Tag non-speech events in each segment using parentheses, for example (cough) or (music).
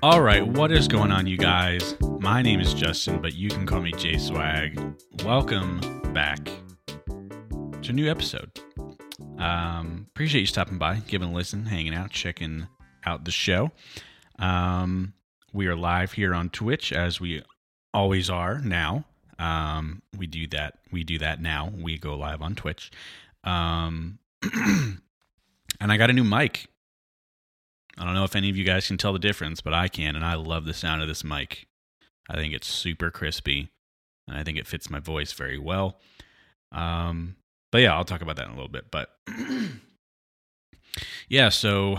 All right, what is going on, you guys? My name is Justin, but you can call me J Swag. Welcome back to a new episode. Um, appreciate you stopping by, giving a listen, hanging out, checking out the show. Um, we are live here on Twitch as we always are now. Um, we do that. We do that now. We go live on Twitch. Um, (clears throat) and I got a new mic. I don't know if any of you guys can tell the difference, but I can, and I love the sound of this mic. I think it's super crispy, and I think it fits my voice very well. Um, but yeah, I'll talk about that in a little bit. But (clears throat) yeah, so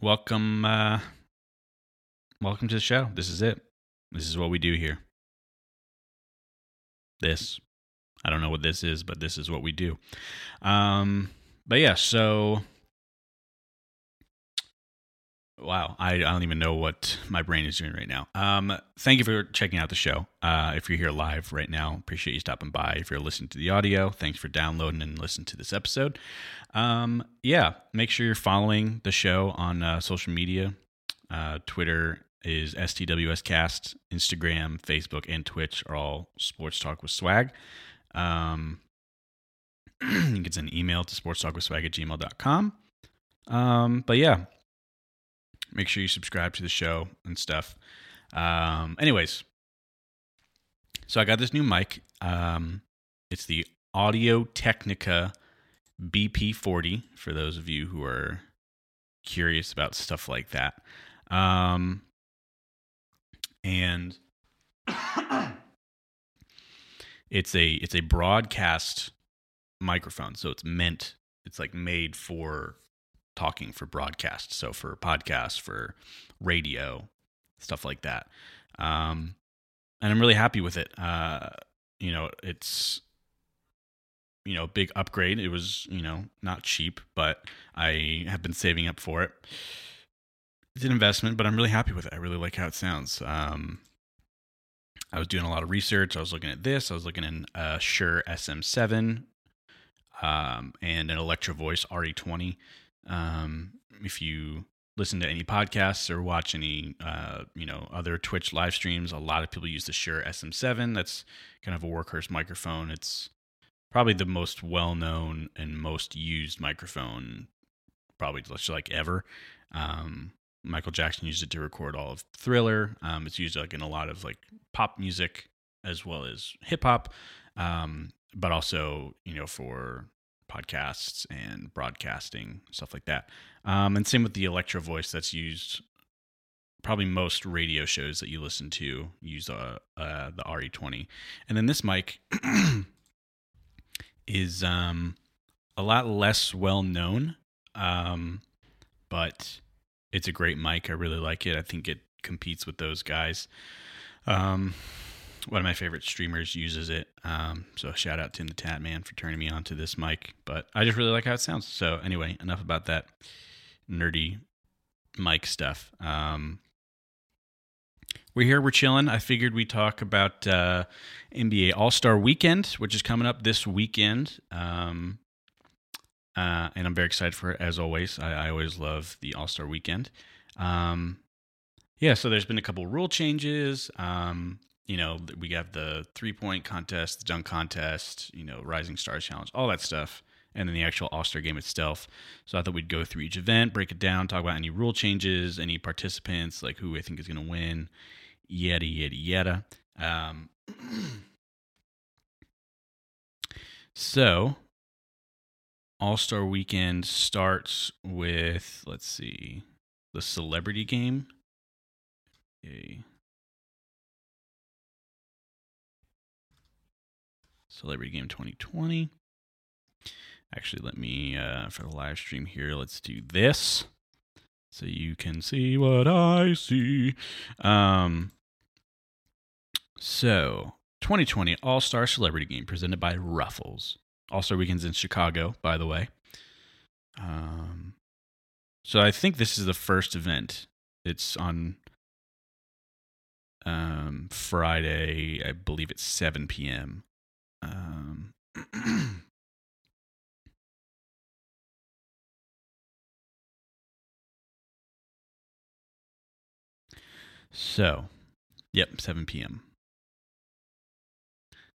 welcome, uh, welcome to the show. This is it. This is what we do here. This, I don't know what this is, but this is what we do. Um, but yeah, so Wow, I, I don't even know what my brain is doing right now. Um, thank you for checking out the show. Uh, if you're here live right now, appreciate you stopping by. If you're listening to the audio, thanks for downloading and listening to this episode. Um, yeah, make sure you're following the show on uh, social media. Uh, Twitter is STWScast, Instagram, Facebook, and Twitch are all Sports Talk with Swag. Um, (clears throat) you can send an email to sportstalkwithswag at gmail.com. Um, but yeah, make sure you subscribe to the show and stuff. Um, anyways, so I got this new mic. Um, it's the Audio Technica BP40 for those of you who are curious about stuff like that. Um, and (coughs) it's a it's a broadcast microphone, so it's meant it's like made for talking for broadcast. So for podcasts, for radio, stuff like that. Um, and I'm really happy with it. Uh, you know, it's you know, a big upgrade. It was, you know, not cheap, but I have been saving up for it. It's an investment, but I'm really happy with it. I really like how it sounds. Um, I was doing a lot of research. I was looking at this. I was looking in uh, Shure SM7 um, and an Electro Voice RE20. Um, if you listen to any podcasts or watch any, uh, you know, other Twitch live streams, a lot of people use the Shure SM7. That's kind of a workhorse microphone. It's probably the most well-known and most used microphone, probably just like ever. Um, Michael Jackson used it to record all of Thriller. Um, it's used like in a lot of like pop music as well as hip hop, um, but also you know for podcasts and broadcasting stuff like that. Um, and same with the Electro Voice that's used. Probably most radio shows that you listen to use uh, uh, the RE20, and then this mic (clears throat) is um, a lot less well known, um, but it's a great mic. I really like it. I think it competes with those guys. Um, one of my favorite streamers uses it. Um, so shout out to the Tat Man for turning me on to this mic. But I just really like how it sounds. So anyway, enough about that nerdy mic stuff. Um, we're here, we're chilling. I figured we talk about uh, NBA All Star Weekend, which is coming up this weekend. Um, uh, and I'm very excited for it as always. I, I always love the All Star Weekend. Um, yeah, so there's been a couple rule changes. Um, you know, we have the three point contest, the dunk contest, you know, Rising Stars Challenge, all that stuff, and then the actual All Star game itself. So I thought we'd go through each event, break it down, talk about any rule changes, any participants, like who I think is going to win, yada, yada, yada. Um, (clears throat) so All Star Weekend starts with, let's see, the celebrity game. Okay. Celebrity Game 2020. Actually, let me, uh, for the live stream here, let's do this so you can see what I see. Um, so, 2020 All Star Celebrity Game presented by Ruffles. All Star Weekend's in Chicago, by the way. Um, so I think this is the first event. It's on um, Friday, I believe it's 7 p.m. Um, (clears throat) so, yep, 7 p.m.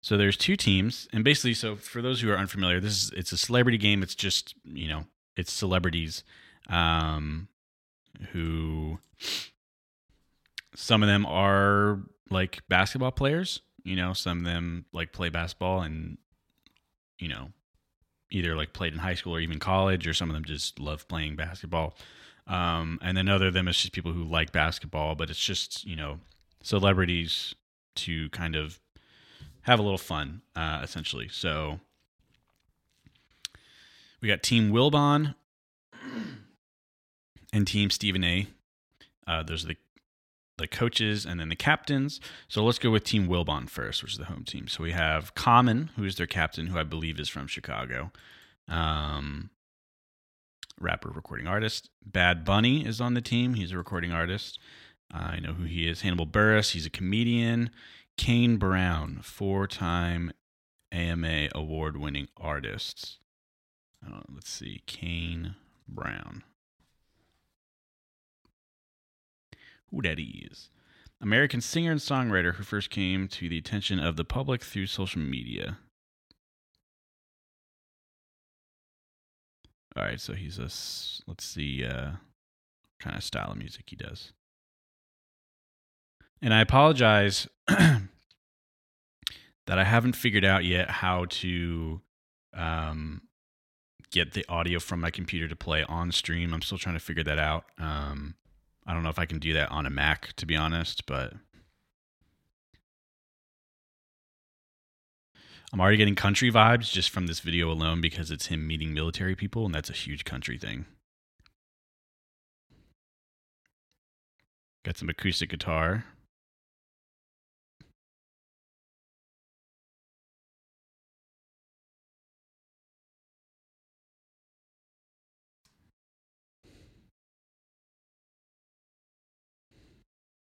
So there's two teams, and basically, so for those who are unfamiliar, this is it's a celebrity game. It's just you know, it's celebrities, um, who some of them are like basketball players. You know, some of them like play basketball and you know, either like played in high school or even college, or some of them just love playing basketball. Um, and then other them is just people who like basketball, but it's just you know celebrities to kind of have a little fun, uh, essentially. So we got Team Wilbon and Team Stephen A. Uh, those are the the coaches and then the captains. So let's go with Team Wilbon first, which is the home team. So we have Common, who is their captain, who I believe is from Chicago. Um, rapper, recording artist. Bad Bunny is on the team. He's a recording artist. I know who he is. Hannibal Buress, he's a comedian. Kane Brown, four time AMA award winning artist. Uh, let's see. Kane Brown. Who that is? American singer and songwriter who first came to the attention of the public through social media. All right, so he's a let's see uh kind of style of music he does. And I apologize (clears throat) that I haven't figured out yet how to um get the audio from my computer to play on stream. I'm still trying to figure that out. Um I don't know if I can do that on a Mac to be honest, but I'm already getting country vibes just from this video alone because it's him meeting military people, and that's a huge country thing. Got some acoustic guitar.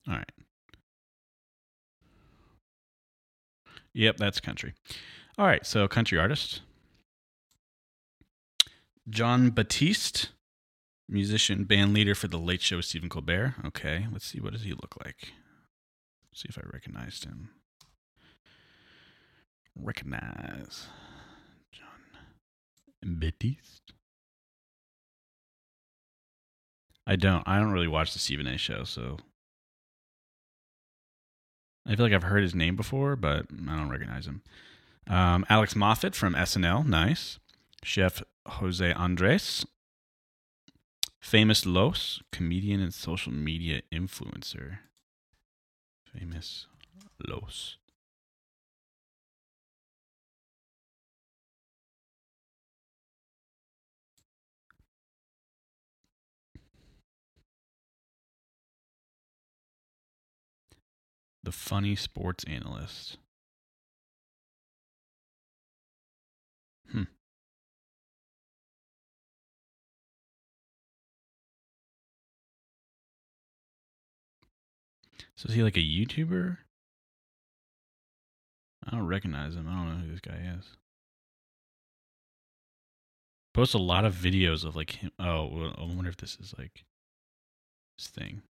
All right. Yep, that's country. All right, so country artist. Jon Batiste, musician, band leader for the Late Show with Stephen Colbert. Okay, let's see what does he look like. see if I recognized him. Recognize Jon Batiste. I don't. I don't really watch the Stephen A. show, so I feel like I've heard his name before, but I don't recognize him. Um, Alex Moffat from SNL, nice. Chef Jose Andres. Famous Los, comedian and social media influencer. Famous Los. The funny sports analyst. Hmm. So is he like a YouTuber? I don't recognize him. I don't know who this guy is. Posts a lot of videos of like him. Oh, I wonder if this is like his thing.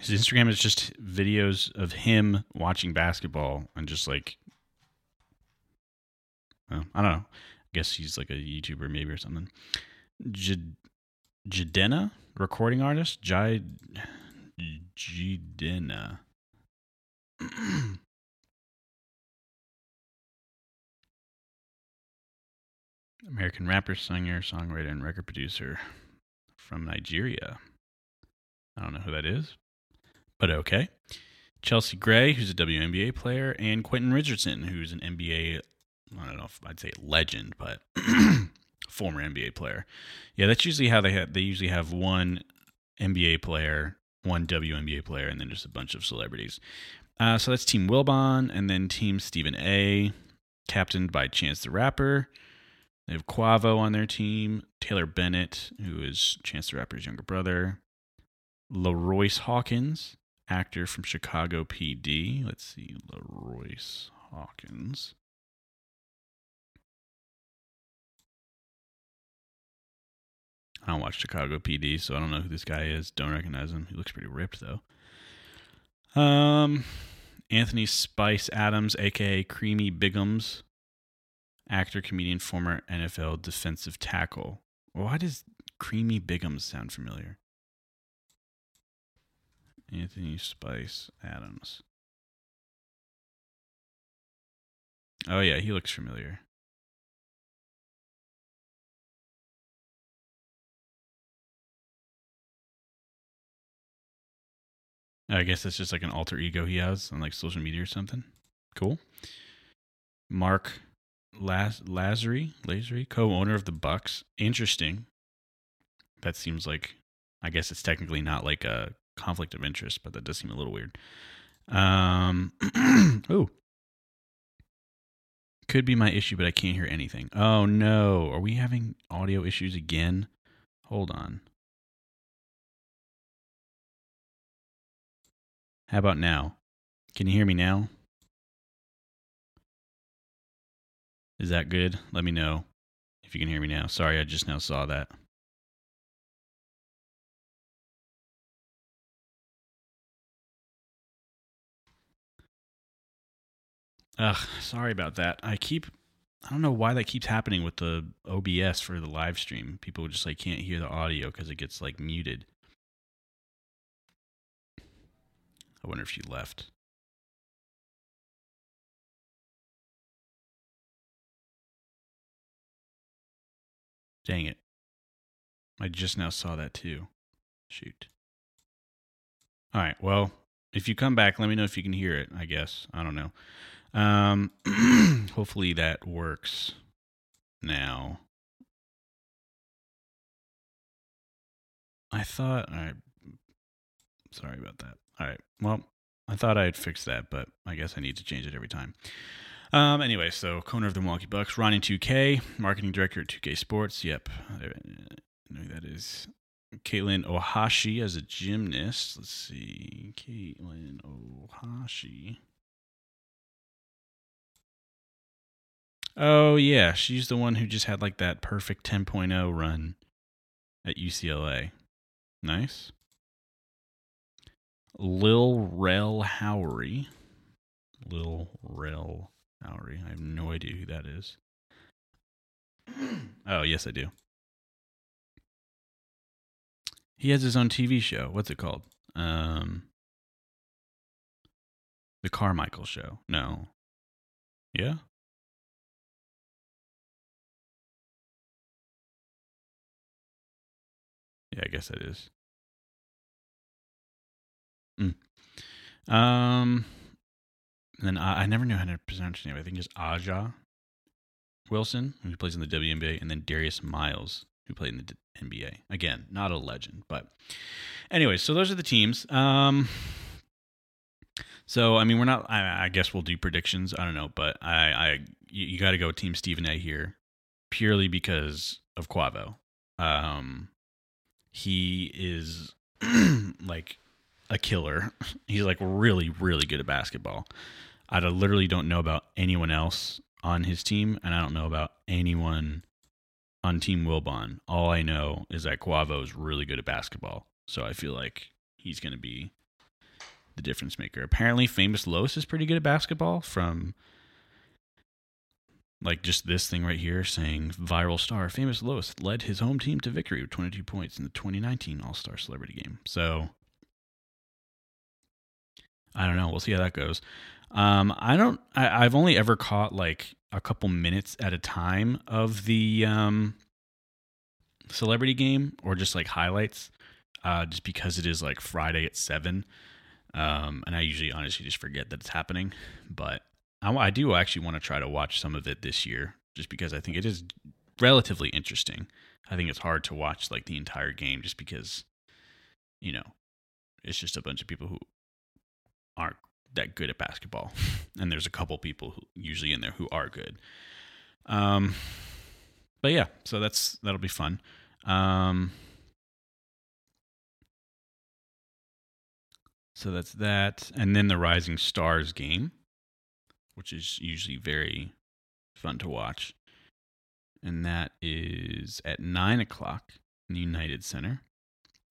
His (laughs) Instagram is just videos of him watching basketball and just like, well, I don't know. I guess he's like a YouTuber maybe or something. J- recording artist. Jai. (clears throat) American rapper, singer, songwriter, and record producer from Nigeria. I don't know who that is, but okay. Chelsea Gray, who's a WNBA player, and Quentin Richardson, who's an NBA, I don't know if I'd say legend, but (clears throat) former NBA player. Yeah, that's usually how they have. They usually have one NBA player, one WNBA player, and then just a bunch of celebrities. Uh, so that's Team Wilbon, and then Team Stephen A, captained by Chance the Rapper. They have Quavo on their team, Taylor Bennett, who is Chance the Rapper's younger brother, LaRoyce Hawkins, actor from Chicago PD. Let's see, LaRoyce Hawkins. I don't watch Chicago PD, so I don't know who this guy is. Don't recognize him. He looks pretty ripped though. Um, Anthony Spice Adams, aka Creamy Biggums, actor, comedian, former NFL defensive tackle. Why does Creamy Biggums sound familiar? Anthony Spice Adams. Oh yeah, he looks familiar. I guess that's just like an alter ego he has on like social media or something. Cool. Mark Laz- Lazary, Lazary, co-owner of the Bucks. Interesting. That seems like, I guess it's technically not like a conflict of interest, but that does seem a little weird. Um, (clears throat) oh, could be my issue, but I can't hear anything. Oh no, are we having audio issues again? Hold on. How about now? Can you hear me now? Is that good? Let me know if you can hear me now. Sorry, I just now saw that. Ugh, sorry about that. I keep I don't know why that keeps happening with the OBS for the live stream. People just like can't hear the audio cuz it gets like muted. I wonder if she left. Dang it. I just now saw that too. Shoot. All right. Well, if you come back, let me know if you can hear it, I guess. I don't know. Um (clears throat) hopefully that works now. I thought right. Sorry about that. All right. Well, I thought I'd fix that, but I guess I need to change it every time. Um, anyway, so corner of the Milwaukee Bucks, Ronnie 2K, marketing director at 2K Sports. Yep, I that is. Katelyn Ohashi as a gymnast. Let's see, Katelyn Ohashi. Oh yeah, she's the one who just had like that perfect 10.0 run at UCLA. Nice. Lil Rel Howery. Lil Rel Howery. I have no idea who that is. (clears throat) oh, yes, I do. He has his own TV show. What's it called? Um, the Carmichael Show. No. Yeah? Yeah, I guess that is. Mm. Um, and then I, I never knew how to pronounce his name. I think it's A'ja Wilson, who plays in the WNBA, and then Darius Miles, who played in the D- NBA. Again, not a legend, but anyway. So those are the teams. Um, so I mean, we're not. I, I guess we'll do predictions. I don't know, but I, I you, you got to go with Team Stephen A. here, purely because of Quavo. Um, he is (clears throat) like a killer. He's like really, really good at basketball. I literally don't know about anyone else on his team, and I don't know about anyone on Team Wilbon. All I know is that Quavo is really good at basketball, so I feel like he's going to be the difference maker. Apparently, Famous Los is pretty good at basketball. From like just this thing right here saying viral star Famous Los led his home team to victory with 22 points in the 2019 All Star Celebrity Game. So I don't know. We'll see how that goes. Um, I don't. I, I've only ever caught like a couple minutes at a time of the um, celebrity game, or just like highlights, uh, just because it is like Friday at seven. Um, and I usually honestly just forget that it's happening. But I, I do actually want to try to watch some of it this year just because I think it is relatively interesting. I think it's hard to watch like the entire game just because, you know, it's just a bunch of people who aren't that good at basketball. (laughs) and there's a couple people who usually in there who are good. Um, but yeah, so that's that'll be fun. Um, so that's that, and then the Rising Stars game, which is usually very fun to watch, and that is at nine o'clock in the United Center,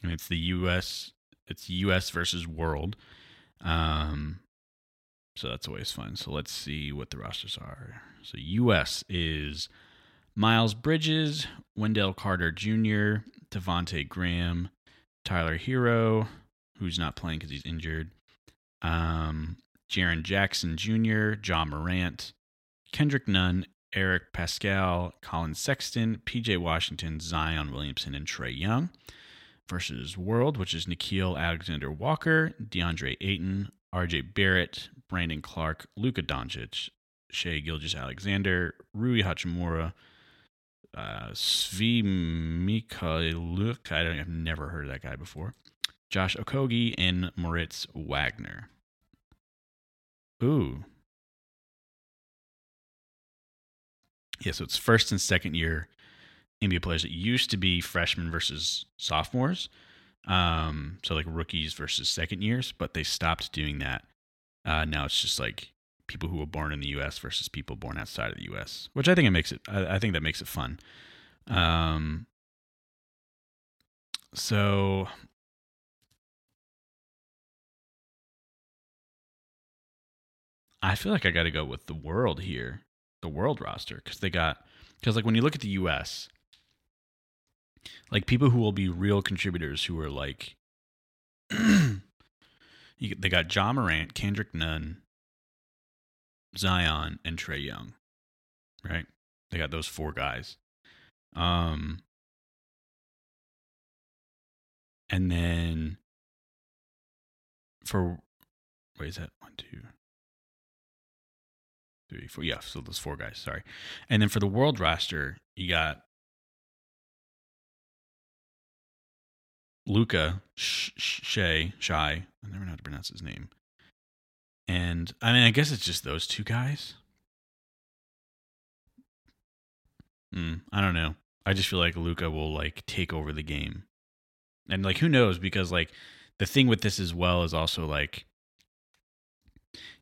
and it's the U.S. It's U.S. versus World. Um, so that's always fun. So let's see what the rosters are. So U.S. is Miles Bridges, Wendell Carter Jr., Devonte Graham, Tyler Herro, who's not playing because he's injured, um, Jaren Jackson Jr., Ja Morant, Kendrick Nunn, Eric Paschall, Collin Sexton, PJ Washington, Zion Williamson, and Trae Young versus World, which is Nickeil Alexander Walker, DeAndre Ayton, RJ Barrett, Brandon Clarke, Luka Doncic, Shai Gilgeous Alexander, Rui Hachimura, uh, Svi Mikhailuk. I don't, I've never heard of that guy before. Josh Okogie and Moritz Wagner. Ooh. Yeah, so it's first and second year NBA players. It used to be freshmen versus sophomores. Um, so like rookies versus second years, but they stopped doing that. Uh, now it's just like people who were born in the U.S. versus people born outside of the U.S., which I think it makes it. I, I think that makes it fun. Um, so I feel like I got to go with the world here, the world roster, because they got because like when you look at the U.S. Like people who will be real contributors who are like, (clears throat) you, they got Ja Morant, Kendrick Nunn, Zion, and Trae Young, right? They got those four guys. Um, and then for wait, is that one, two, three, four? Yeah, so those four guys. Sorry. And then for the world roster, you got Luka Sh- Sh- Shay Shai. I never know how to pronounce his name. And I mean, I guess it's just those two guys. Mm, I don't know. I just feel like Luka will like take over the game, and like who knows? Because like the thing with this as well is also like,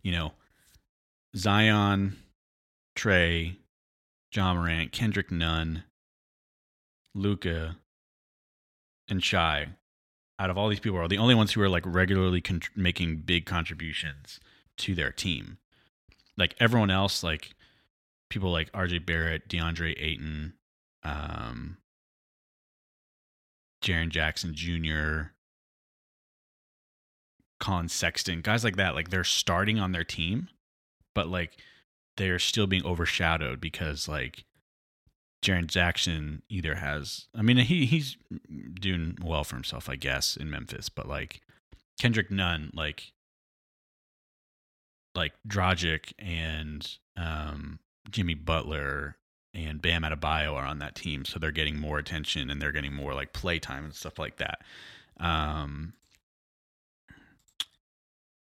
you know, Zion, Trae, Ja Morant, Kendrick Nunn, Luka, and Shai. Out of all these people, are the only ones who are like regularly con- making big contributions to their team. Like everyone else, like people like RJ Barrett, DeAndre Ayton, um, Jaren Jackson Jr., Collin Sexton, guys like that, like they're starting on their team, but like they're still being overshadowed because like Jaren Jackson either has, I mean, he he's doing well for himself, I guess, in Memphis, but like Kendrick Nunn, like like Dragic and um, Jimmy Butler and Bam Adebayo are on that team, so they're getting more attention and they're getting more like play time and stuff like that. Um,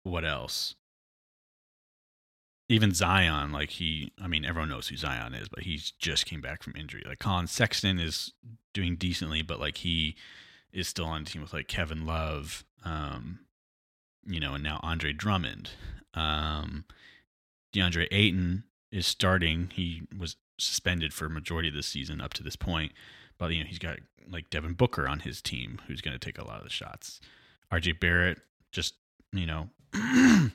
what else? Even Zion, like he, I mean, everyone knows who Zion is, but he's just came back from injury. Like Collin Sexton is doing decently, but like he is still on a team with like Kevin Love, um, you know, and now Andre Drummond. Um, DeAndre Ayton is starting. He was suspended for majority of the season up to this point, but you know he's got like Devin Booker on his team, who's going to take a lot of the shots. RJ Barrett just you know (clears throat)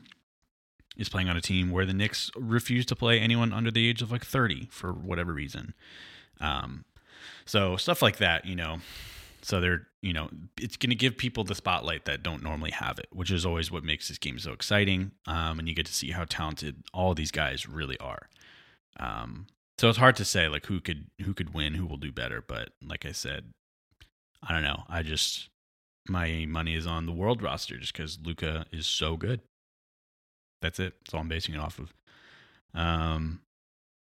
is playing on a team where the Knicks refuse to play anyone under the age of like 30 for whatever reason. Um, so stuff like that, you know. So they're, you know, it's going to give people the spotlight that don't normally have it, which is always what makes this game so exciting. Um, and you get to see how talented all these guys really are. Um, so it's hard to say like who could who could win, who will do better. But like I said, I don't know. I just my money is on the world roster just because Luka is so good. That's it. That's all I'm basing it off of. Um,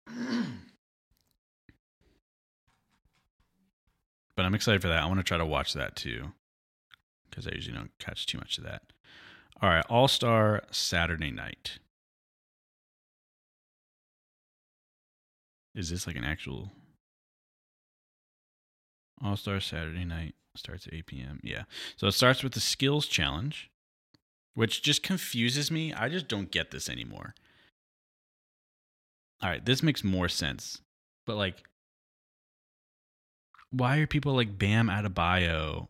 (clears throat) but I'm excited for that. I want to try to watch that too because I usually don't catch too much of that. All right, All Star Saturday night. Is this like an actual All Star Saturday night? Starts at 8 p.m. Yeah. So it starts with the skills challenge, which just confuses me. I just don't get this anymore. All right, this makes more sense. But like, why are people like Bam Adebayo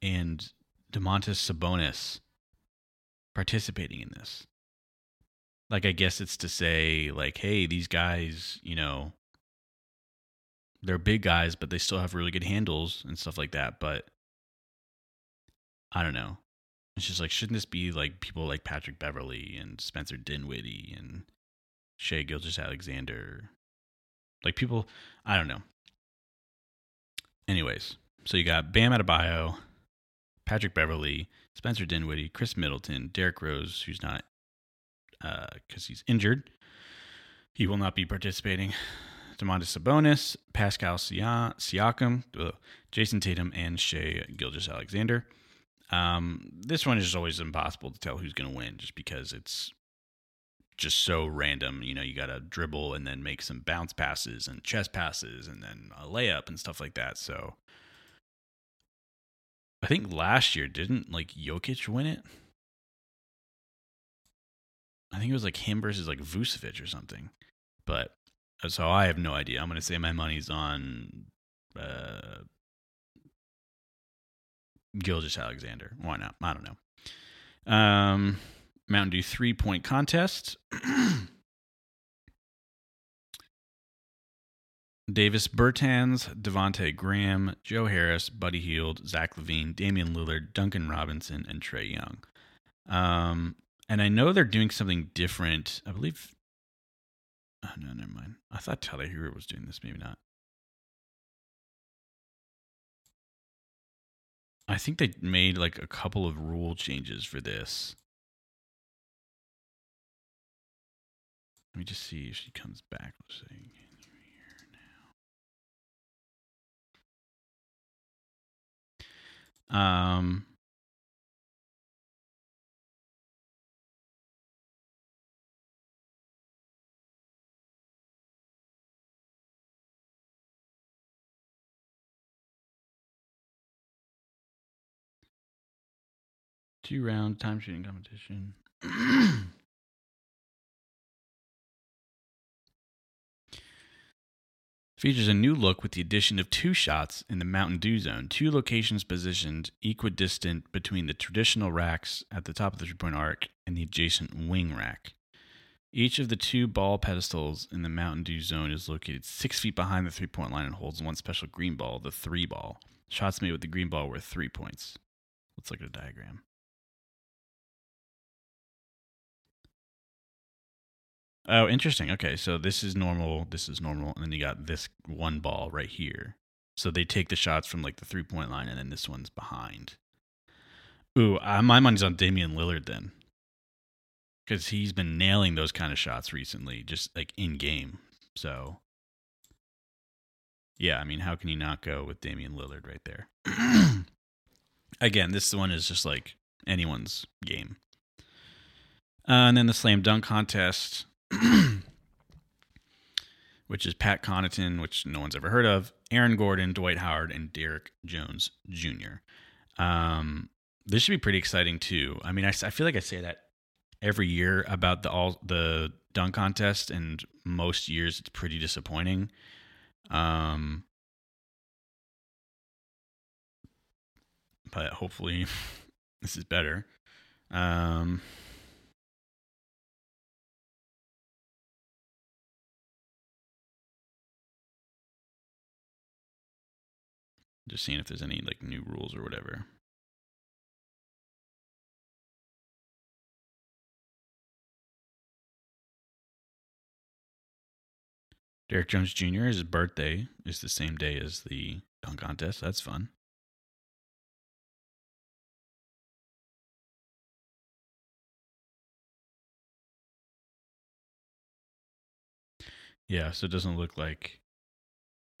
and Domantas Sabonis participating in this? Like, I guess it's to say, like, hey, these guys, you know, they're big guys, but they still have really good handles and stuff like that. But I don't know. It's just like, shouldn't this be like people like Patrick Beverley and Spencer Dinwiddie and Shai Gilgeous Alexander? Like people, I don't know. Anyways, so you got Bam Adebayo, Patrick Beverley, Spencer Dinwiddie, Khris Middleton, Derrick Rose, who's not uh because he's injured. He will not be participating. Domantas Sabonis, Pascal Siakam, Jayson Tatum, and Shai Gilgeous Alexander. Um, this one is always impossible to tell who's going to win just because it's just so random. You know, you got to dribble and then make some bounce passes and chest passes and then a layup and stuff like that. So I think last year didn't like Jokic win it? I think it was like him versus like Vucevic or something. But uh, so I have no idea. I'm going to say my money's on uh, Gilgeous Alexander. Why not? I don't know. Um, Mountain Dew three point contest. (clears throat) Davis Bertans, Devonte Graham, Joe Harris, Buddy Hield, Zach LaVine, Damian Lillard, Duncan Robinson, and Trae Young. Um, and I know they're doing something different. I believe. Oh, no, never mind. I thought Tyler Herro was doing this. Maybe not. I think they made like a couple of rule changes for this. Let me just see if she comes back. Let's see. Um, two round time shooting competition. (clears throat) Features a new look with the addition of two shots in the Mountain Dew zone, two locations positioned equidistant between the traditional racks at the top of the three point arc and the adjacent wing rack. Each of the two ball pedestals in the Mountain Dew zone is located six feet behind the three point line and holds one special green ball, the three ball. Shots made with the green ball worth three points. Let's look at a diagram. Oh, interesting. Okay, so this is normal. This is normal, and then you got this one ball right here. So they take the shots from like the three point line, and then this one's behind. Ooh, uh, my money's on Damian Lillard then, because he's been nailing those kind of shots recently, just like in game. So, yeah, I mean, how can you not go with Damian Lillard right there? (clears throat) Again, this one is just like anyone's game. Uh, and then the slam dunk contest, (clears throat) which is Pat Connaughton, which no one's ever heard of, Aaron Gordon, Dwight Howard, and Derrick Jones Jr. Um, this should be pretty exciting too. I mean, I, I feel like I say that every year about the all the dunk contest, and most years it's pretty disappointing. Um, but hopefully (laughs) this is better. Um, just seeing if there's any like new rules or whatever. Derrick Jones Jr. His birthday is the same day as the dunk contest. That's fun. Yeah, so it doesn't look like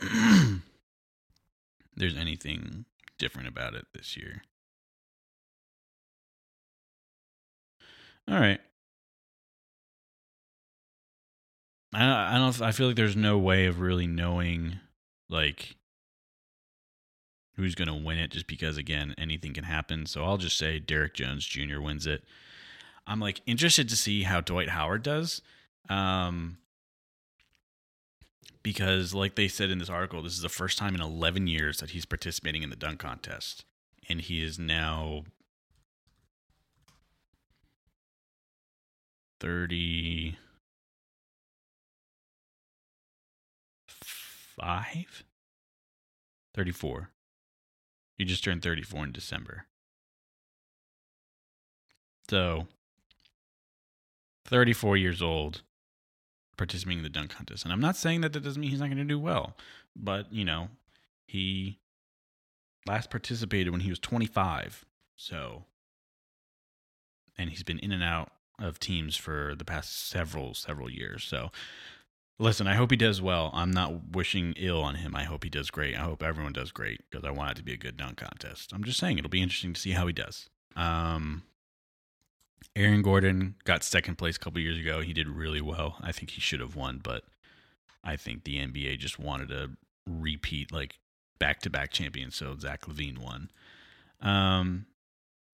(clears throat) (clears throat) there's anything different about it this year. All right. I don't, I don't I feel like there's no way of really knowing like who's going to win it just because again anything can happen. So I'll just say Derrick Jones Jr. wins it. I'm like interested to see how Dwight Howard does. Um because like they said in this article, this is the first time in 11 years that he's participating in the dunk contest and he is now 30 five? 34. He just turned 34 in December. So, 34 years old, participating in the dunk contest. And I'm not saying that that doesn't mean he's not going to do well, but, you know, he last participated when he was 25. So, and he's been in and out of teams for the past several, several years. So, Listen, I hope he does well. I'm not wishing ill on him. I hope he does great. I hope everyone does great because I want it to be a good dunk contest. I'm just saying it'll be interesting to see how he does. Um, Aaron Gordon got second place a couple years ago. He did really well. I think he should have won, but I think the NBA just wanted to repeat like back to back champions. So Zach LaVine won. Um,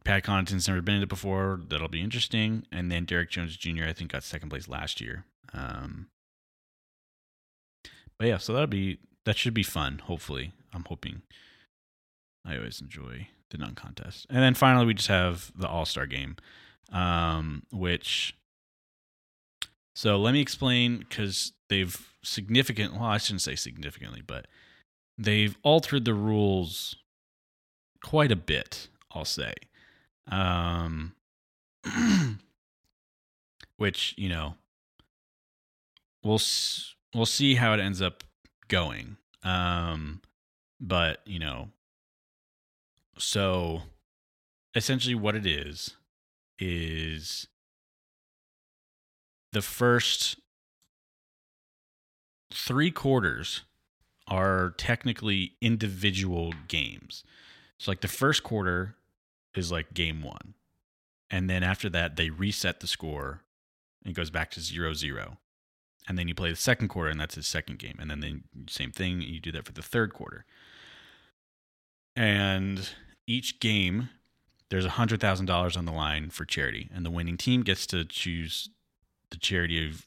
Pat Connaughton's never been in it before. That'll be interesting. And then Derrick Jones Jr. I think got second place last year. Um, but yeah, so that'll be that should be fun. Hopefully, I'm hoping. I always enjoy the dunk contest, and then finally we just have the All Star game, um, which. So let me explain because they've significant. Well, I shouldn't say significantly, but they've altered the rules quite a bit. I'll say, um, (clears throat) which you know, we'll we'll see how it ends up going. Um, but you know, so essentially, what it is is the first three quarters are technically individual games. So, like the first quarter is like game one, and then after that, they reset the score. And it goes back to zero zero and then you play the second quarter and that's his second game and then the same thing you do that for the third quarter and each game there's a hundred thousand dollars on the line for charity and the winning team gets to choose the charity of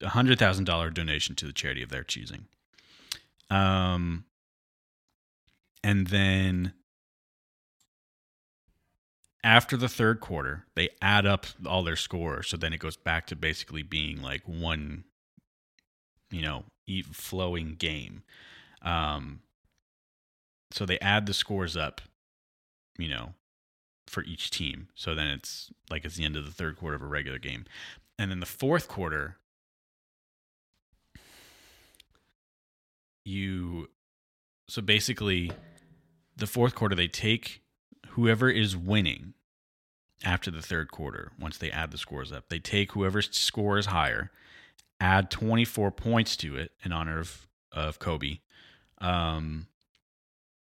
a hundred thousand dollar donation to the charity of their choosing um and then after the third quarter, they add up all their scores. So then it goes back to basically being like one, you know, flowing game. Um, so they add the scores up, you know, for each team. So then it's like it's the end of the third quarter of a regular game. And then the fourth quarter, you, so basically, the fourth quarter, they take whoever is winning after the third quarter, once they add the scores up, they take whoever's score is higher, add 24 points to it in honor of, of Kobe. Um,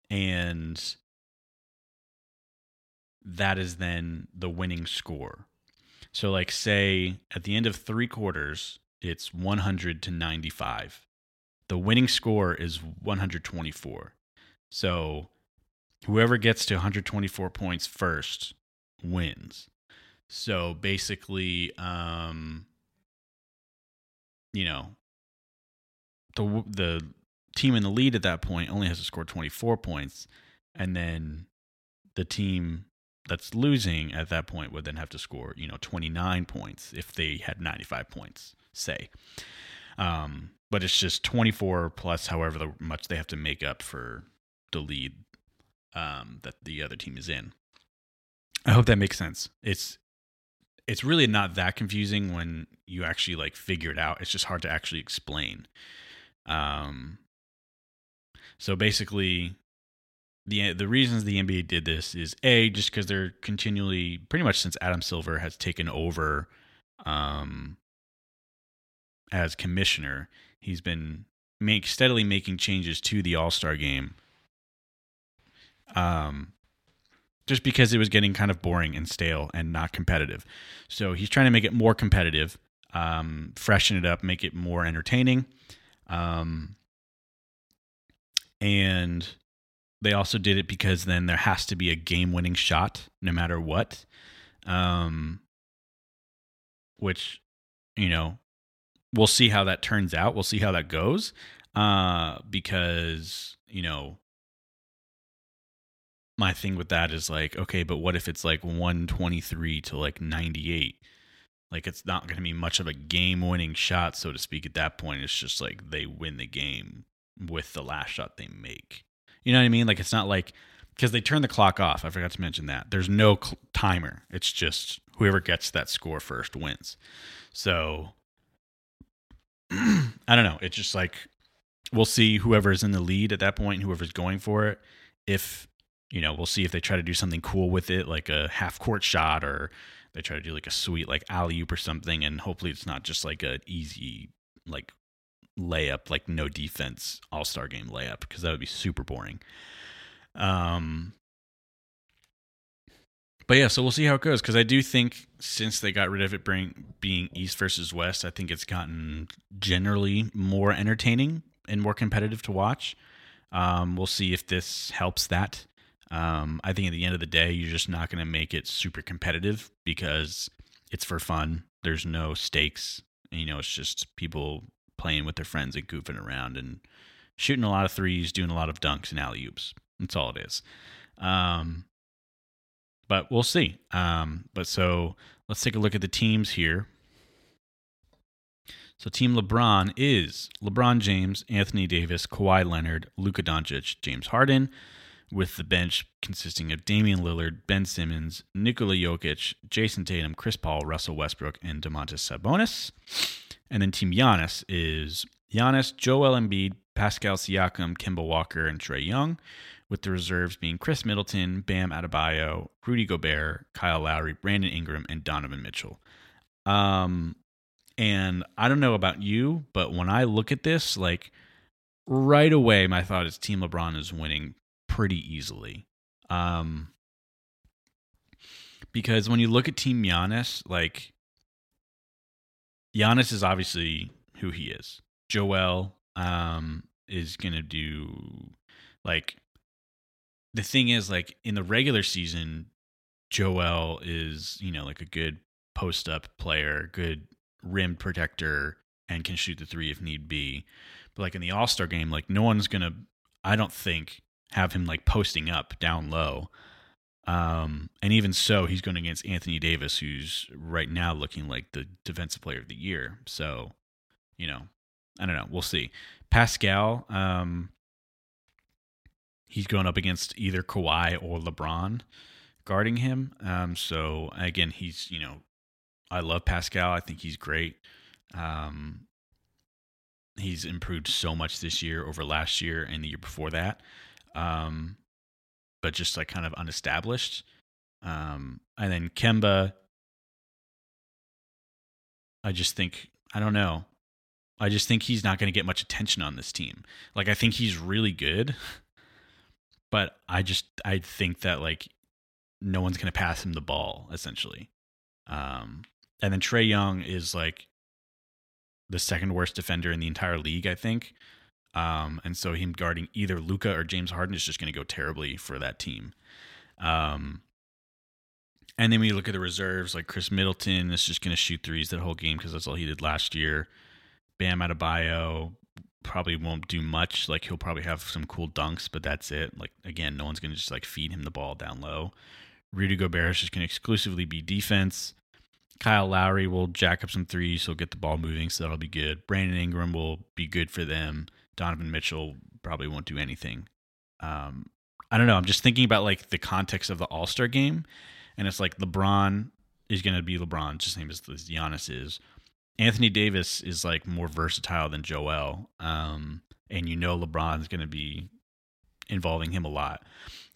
and that is then the winning score. So, like, say at the end of three quarters, it's 100 to 95. The winning score is 124. So, whoever gets to 124 points first wins. So basically, um, you know, the the team in the lead at that point only has to score 24 points, and then the team that's losing at that point would then have to score, you know, 29 points if they had 95 points, say. Um, but it's just 24 plus however much they have to make up for the lead um, that the other team is in. I hope that makes sense. It's it's really not that confusing when you actually like figure it out. It's just hard to actually explain. Um, so basically, the the reasons the NBA did this is a just because they're continually, pretty much since Adam Silver has taken over, um, as commissioner, he's been make steadily making changes to the All Star game. Um, just because it was getting kind of boring and stale and not competitive. So he's trying to make it more competitive, um, freshen it up, make it more entertaining. Um, and they also did it because then there has to be a game winning shot no matter what. Um, which, you know, we'll see how that turns out. We'll see how that goes. Uh, because, you know, my thing with that is like, okay, but what if it's like 123 to like 98? Like it's not going to be much of a game-winning shot, so to speak. At that point, it's just like they win the game with the last shot they make. You know what I mean? Like it's not like because they turn the clock off. I forgot to mention that there's no cl- timer. It's just whoever gets that score first wins. So (clears throat) I don't know. It's just like we'll see whoever's in the lead at that point, whoever's going for it. If you know, we'll see if they try to do something cool with it, like a half court shot, or they try to do like a sweet like alley oop or something, and hopefully it's not just like a easy like layup, like no defense all star game layup, because that would be super boring. Um, but yeah, so we'll see how it goes because I do think since they got rid of it bring, being East versus West, I think it's gotten generally more entertaining and more competitive to watch. Um, we'll see if this helps that. Um, I think at the end of the day, you're just not going to make it super competitive because it's for fun. There's no stakes. You know, it's just people playing with their friends and goofing around and shooting a lot of threes, doing a lot of dunks and alley oops. That's all it is. Um, but we'll see. Um, but so let's take a look at the teams here. So Team LeBron is LeBron James, Anthony Davis, Kawhi Leonard, Luka Doncic, James Harden, with the bench consisting of Damian Lillard, Ben Simmons, Nikola Jokic, Jayson Tatum, Chris Paul, Russell Westbrook, and Domantas Sabonis. And then Team Giannis is Giannis, Joel Embiid, Pascal Siakam, Kemba Walker, and Trae Young, with the reserves being Khris Middleton, Bam Adebayo, Rudy Gobert, Kyle Lowry, Brandon Ingram, and Donovan Mitchell. Um, and I don't know about you, but when I look at this, like right away, my thought is Team LeBron is winning pretty easily. Um, because when you look at Team Giannis, like Giannis is obviously who he is. Joel um, is gonna do like the thing is like in the regular season, Joel is you know like a good post up player, good rim protector, and can shoot the three if need be. But like in the All Star game, like no one's gonna, I don't think, have him like posting up down low. Um, and even so, he's going against Anthony Davis, who's right now looking like the defensive player of the year. So, you know, I don't know. We'll see. Pascal, um, he's going up against either Kawhi or LeBron guarding him. Um, so again, he's you know, I love Pascal. I think he's great. Um, he's improved so much this year over last year and the year before that. Um, but just like kind of unestablished. Um, and then Kemba, I just think I don't know. I just think he's not going to get much attention on this team. Like I think he's really good, (laughs) but I just I think that like no one's going to pass him the ball essentially. Um, and then Trae Young is like the second worst defender in the entire league, I think. Um, and so him guarding either Luka or James Harden is just going to go terribly for that team. Um, and then we look at the reserves, like Khris Middleton is just going to shoot threes that whole game because that's all he did last year. Bam Adebayo probably won't do much. Like he'll probably have some cool dunks, but that's it. Like again, no one's going to just like feed him the ball down low. Rudy Gobert is just going to exclusively be defense. Kyle Lowry will jack up some threes. He'll get the ball moving, so that'll be good. Brandon Ingram will be good for them. Donovan Mitchell probably won't do anything. Um, I don't know. I'm just thinking about like the context of the All Star game, and it's like LeBron is going to be LeBron, just same as Giannis is. Anthony Davis is like more versatile than Joel, um, and you know LeBron's going to be involving him a lot.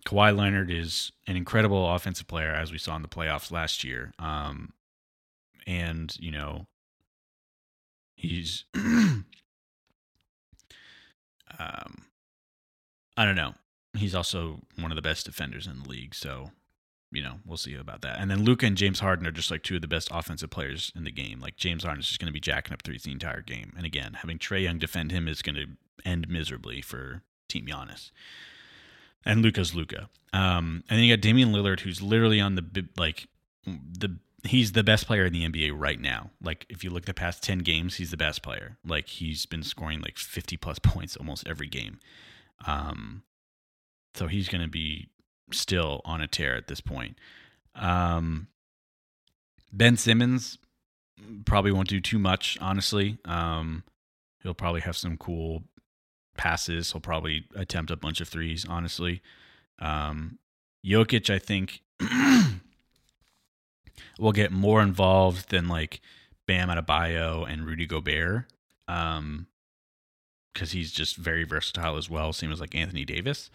Kawhi Leonard is an incredible offensive player, as we saw in the playoffs last year. Um, and you know, He's (clears throat) um I don't know. He's also one of the best defenders in the league, so you know, we'll see about that. And then Luka and James Harden are just like two of the best offensive players in the game. Like James Harden is just going to be jacking up threes the entire game. And again, having Trae Young defend him is going to end miserably for Team Giannis. And Luka's Luka. Um, and then you got Damian Lillard, who's literally on the like the he's the best player in the NBA right now. Like if you look at the past ten games, he's the best player. Like he's been scoring like fifty plus (laughs) points almost every game. Um, so he's going to be still on a tear at this point. Um, ben Simmons probably won't do too much, honestly. Um, he'll probably have some cool passes. He'll probably attempt a bunch of threes, honestly. Um, Jokic, I think, (clears throat) will get more involved than like Bam Adebayo and Rudy Gobert. Um, because he's just very versatile as well, same as like Anthony Davis.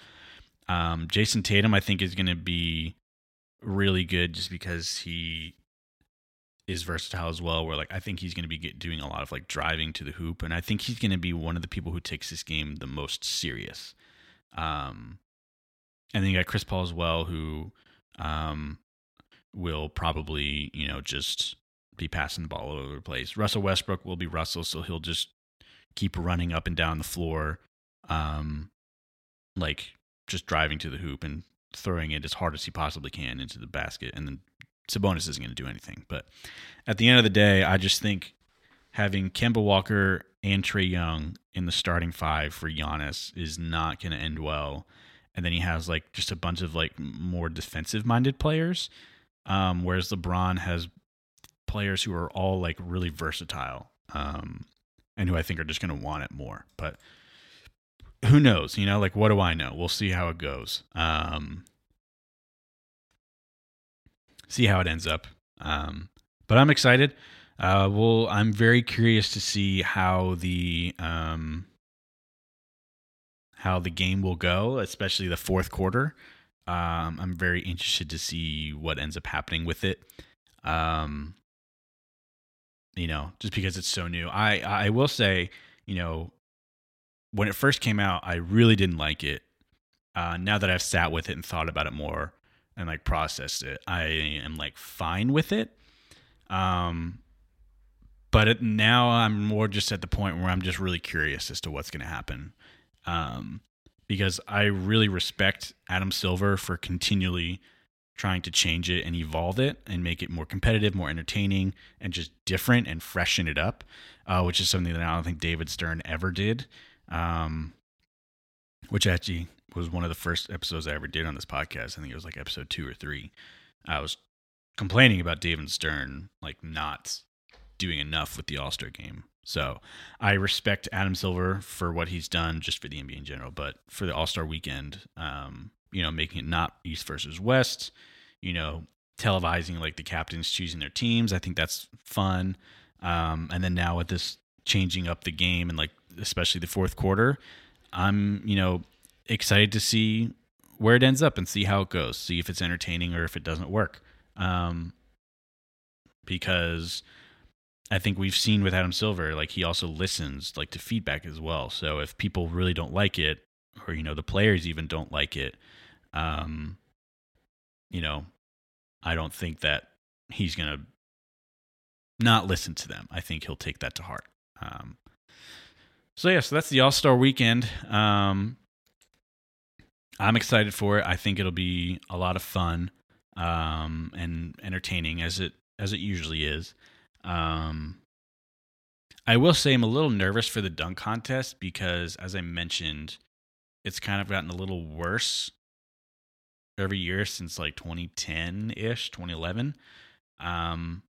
Um, Jayson Tatum, I think, is going to be really good just because he is versatile as well. Where like I think he's going to be get, doing a lot of like driving to the hoop, and I think he's going to be one of the people who takes this game the most serious. Um, and then you got Chris Paul as well, who um, will probably you know just be passing the ball all over the place. Russell Westbrook will be Russell, so he'll just keep running up and down the floor, um, like just driving to the hoop and throwing it as hard as he possibly can into the basket. And then Sabonis isn't going to do anything. But at the end of the day, I just think having Kemba Walker and Trae Young in the starting five for Giannis is not going to end well. And then he has like just a bunch of like more defensive minded players, um, whereas LeBron has players who are all like really versatile um, and who I think are just going to want it more. But who knows? You know, like what do I know? We'll see how it goes. Um, see how it ends up. Um, but I'm excited. Uh, well, I'm very curious to see how the um, how the game will go, especially the fourth quarter. Um, I'm very interested to see what ends up happening with it. Um, you know, just because it's so new. I I will say, you know, when it first came out, I really didn't like it. Uh, now that I've sat with it and thought about it more and like processed it, I am like fine with it. Um, but it, now I'm more just at the point where I'm just really curious as to what's going to happen. Um, because I really respect Adam Silver for continually trying to change it and evolve it and make it more competitive, more entertaining, and just different and freshen it up, uh, which is something that I don't think David Stern ever did. Um, which actually was one of the first episodes I ever did on this podcast. I think it was like episode two or three. I was complaining about David Stern like not doing enough with the All Star game. So I respect Adam Silver for what he's done just for the NBA in general, but for the All Star weekend, um, you know, making it not East versus West, you know, televising like the captains choosing their teams. I think that's fun. Um, and then now with this changing up the game and like especially the fourth quarter, I'm you know excited to see where it ends up and see how it goes. See if it's entertaining or if it doesn't work. Um, because I think we've seen with Adam Silver, like he also listens like to feedback as well. So if people really don't like it, or you know the players even don't like it, um, you know, I don't think that he's gonna not listen to them. I think he'll take that to heart. Um, so yeah, so that's the All Star Weekend. Um, I'm excited for it. I think it'll be a lot of fun um, and entertaining as it as it usually is. Um, I will say I'm a little nervous for the dunk contest because, as I mentioned, it's kind of gotten a little worse every year since like 2010 ish, 2011. Um,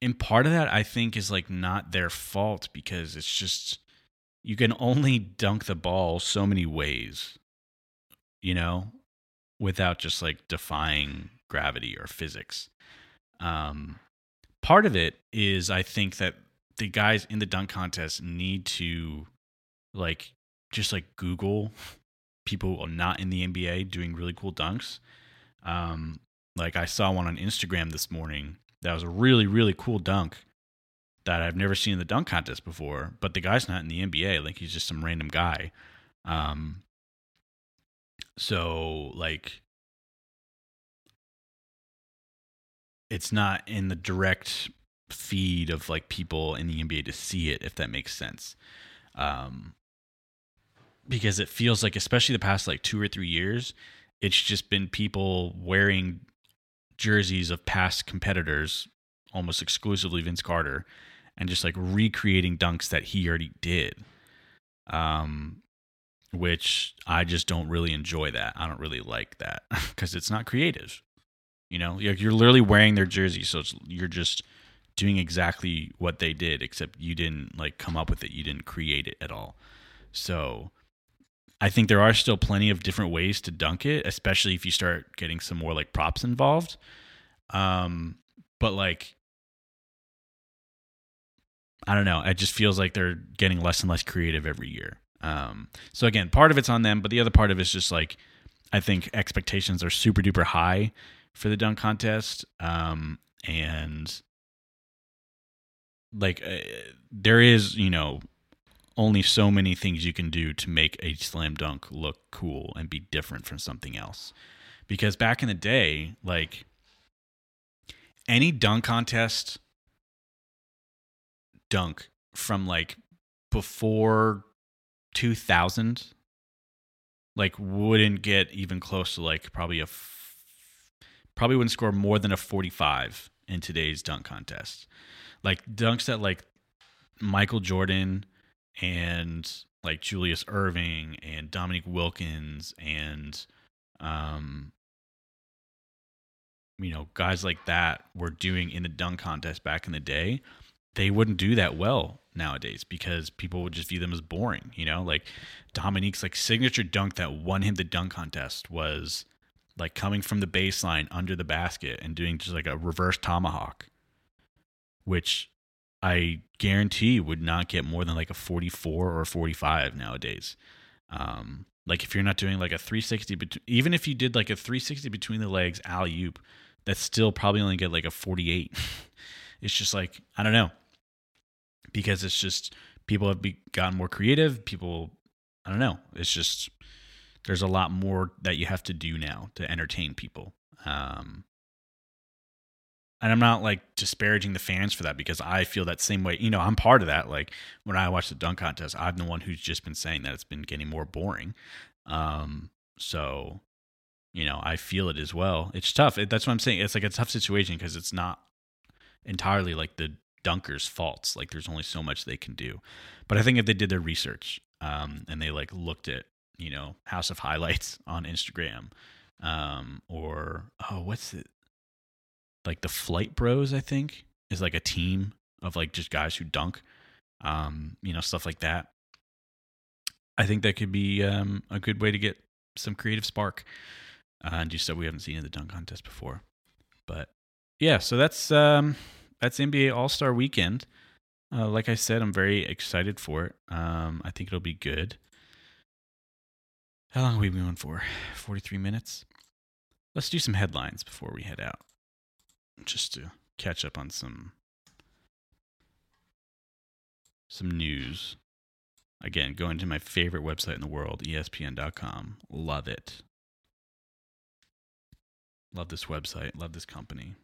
and part of that I think is like not their fault because it's just you can only dunk the ball so many ways, you know, without just like defying gravity or physics. Um, part of it is I think that the guys in the dunk contest need to like just like Google people not in the NBA doing really cool dunks. Um, like I saw one on Instagram this morning that was a really really cool dunk. that I've never seen in the dunk contest before, but the guy's not in the NBA. Like he's just some random guy. Um, so like it's not in the direct feed of like people in the NBA to see it, if that makes sense. Um, because it feels like, especially the past like two or three years, it's just been people wearing jerseys of past competitors, almost exclusively Vince Carter, and just like recreating dunks that he already did. Um, which I just don't really enjoy that. I don't really like that (laughs) because it's not creative. You know, you're, you're literally wearing their jersey, so you're just doing exactly what they did, except you didn't like come up with it. You didn't create it at all. So I think there are still plenty of different ways to dunk it, especially if you start getting some more like props involved. Um, but like, I don't know. It just feels like they're getting less and less creative every year. Um, so again, part of it's on them, but the other part of it's just like I think expectations are super duper high for the dunk contest, um, and like uh, there is you know only so many things you can do to make a slam dunk look cool and be different from something else. Because back in the day, like any dunk contest dunk from like before 2000 like wouldn't get even close to like probably a probably wouldn't score more than a 45 in today's dunk contest. Like dunks that like Michael Jordan and like Julius Erving and Dominique Wilkins and um you know guys like that were doing in the dunk contest back in the day they wouldn't do that well nowadays because people would just view them as boring you know? Like Dominique's like signature dunk that won him the dunk contest was like coming from the baseline under the basket and doing just like a reverse tomahawk which I guarantee would not get more than like a 44 or 45 nowadays. Um, like if you're not doing like a 360, bet- even if you did like a 360 between the legs alley oop, that's still probably only get like a 48. (laughs) it's just like I don't know, because it's just people have be, gotten more creative. People, I don't know. It's just there's a lot more that you have to do now to entertain people. Um, and I'm not like disparaging the fans for that because I feel that same way. You know, I'm part of that. Like when I watch the dunk contest, I'm the one who's just been saying that it's been getting more boring. Um, so, you know, I feel it as well. It's tough. It, that's what I'm saying. It's like a tough situation because it's not entirely like the dunkers' faults. Like there's only so much they can do. But I think if they did their research um, and they like looked at, you know, House of Highlights on Instagram um, or, oh, what's it? like the Flight Bros, I think, is like a team of like just guys who dunk, um, you know, stuff like that. I think that could be um, a good way to get some creative spark uh, and do stuff we haven't seen in the dunk contest before. But yeah, so that's um, that's NBA All Star Weekend. Uh, like I said, I'm very excited for it. Um, I think it'll be good. How long are we going for? 43 minutes? Let's do some headlines before we head out just to catch up on some some news. Again, going to my favorite website in the world, ESPN.com. Love it. Love this website. Love this company.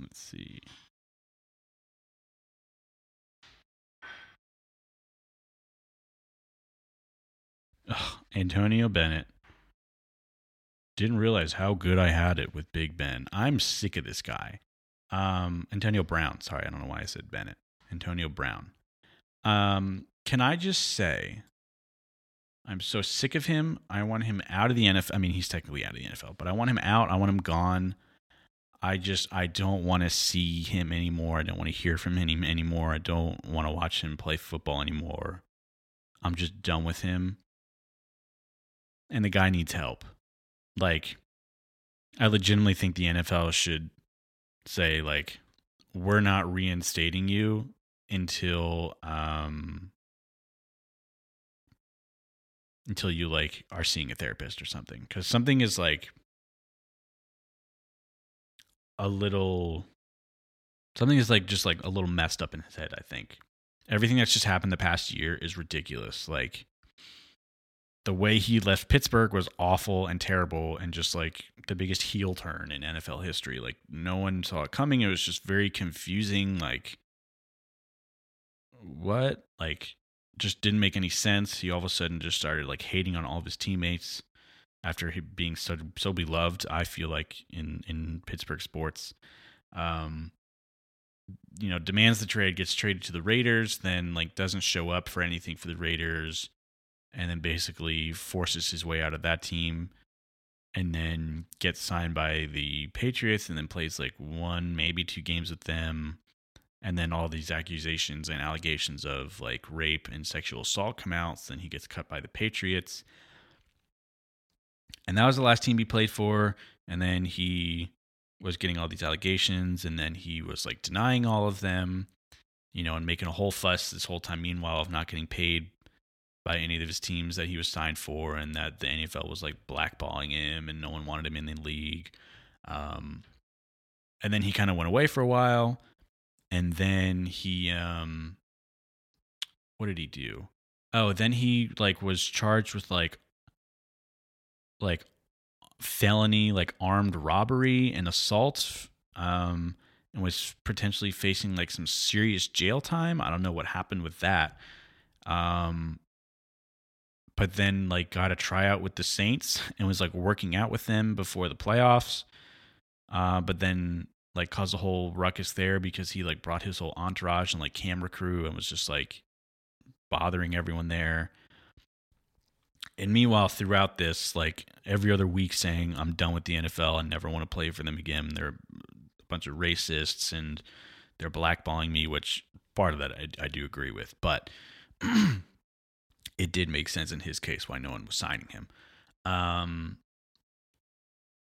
Let's see. Ugh, Antonio Bennett didn't realize how good I had it with Big Ben. I'm sick of this guy. Um, Antonio Brown. Sorry, I don't know why I said Bennett. Antonio Brown. Um, can I just say, I'm so sick of him. I want him out of the NFL. I mean, he's technically out of the NFL, but I want him out. I want him gone. I just I don't want to see him anymore. I don't want to hear from him anymore. I don't want to watch him play football anymore. I'm just done with him. And the guy needs help. Like I legitimately think the NFL should say like we're not reinstating you until um until you like are seeing a therapist or something cuz something is like a little something is like just like a little messed up in his head, I think. Everything that's just happened the past year is ridiculous. Like the way he left Pittsburgh was awful and terrible and just like the biggest heel turn in NFL history. Like no one saw it coming. It was just very confusing. Like what? Like just didn't make any sense. He all of a sudden just started like hating on all of his teammates after being so so beloved. I feel like in in Pittsburgh sports, um, you know, demands the trade, gets traded to the Raiders, then like doesn't show up for anything for the Raiders, and then basically forces his way out of that team. And then gets signed by the Patriots, and then plays like one, maybe two games with them, and then all these accusations and allegations of like rape and sexual assault come out. So then he gets cut by the Patriots. And that was the last team he played for. And then he was getting all these allegations, and then he was like denying all of them, you know, and making a whole fuss this whole time, meanwhile, of not getting paid by any of his teams that he was signed for, and that the NFL was like blackballing him and no one wanted him in the league. Um, and then he kind of went away for a while and then he um what did he do? Oh then he like was charged with like like felony like armed robbery and assault um and was potentially facing like some serious jail time. I don't know what happened with that. Um but then like got a tryout with the saints and was like working out with them before the playoffs uh but then like caused a whole ruckus there because he like brought his whole entourage and like camera crew and was just like bothering everyone there. And meanwhile, throughout this, like every other week saying, I'm done with the NFL and never want to play for them again. They're a bunch of racists and they're blackballing me, which part of that I, I do agree with. But (clears throat) it did make sense in his case why no one was signing him. Um,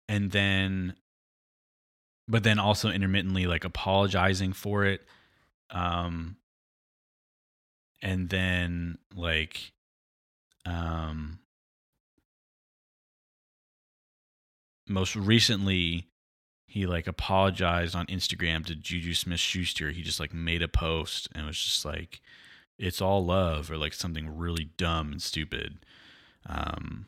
and then but then also intermittently like apologizing for it um and then like um most recently he like apologized on Instagram to Juju Smith Schuster. He just like made a post and was just like it's all love or like something really dumb and stupid. Um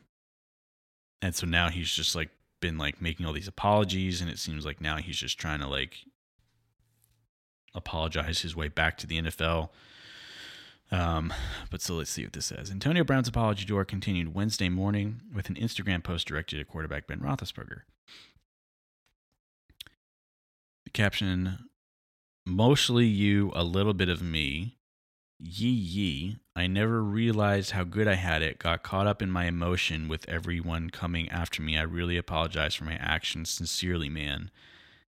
and so now he's just like been like making all these apologies and it seems like now he's just trying to like apologize his way back to the NFL. Um, but so let's see what this says. Antonio Brown's apology tour continued Wednesday morning with an Instagram post directed at quarterback Ben Roethlisberger. The caption: "Mostly you, a little bit of me." Yee yee. I never realized how good I had it. Got caught up in my emotion with everyone coming after me. I really apologize for my actions. Sincerely, man.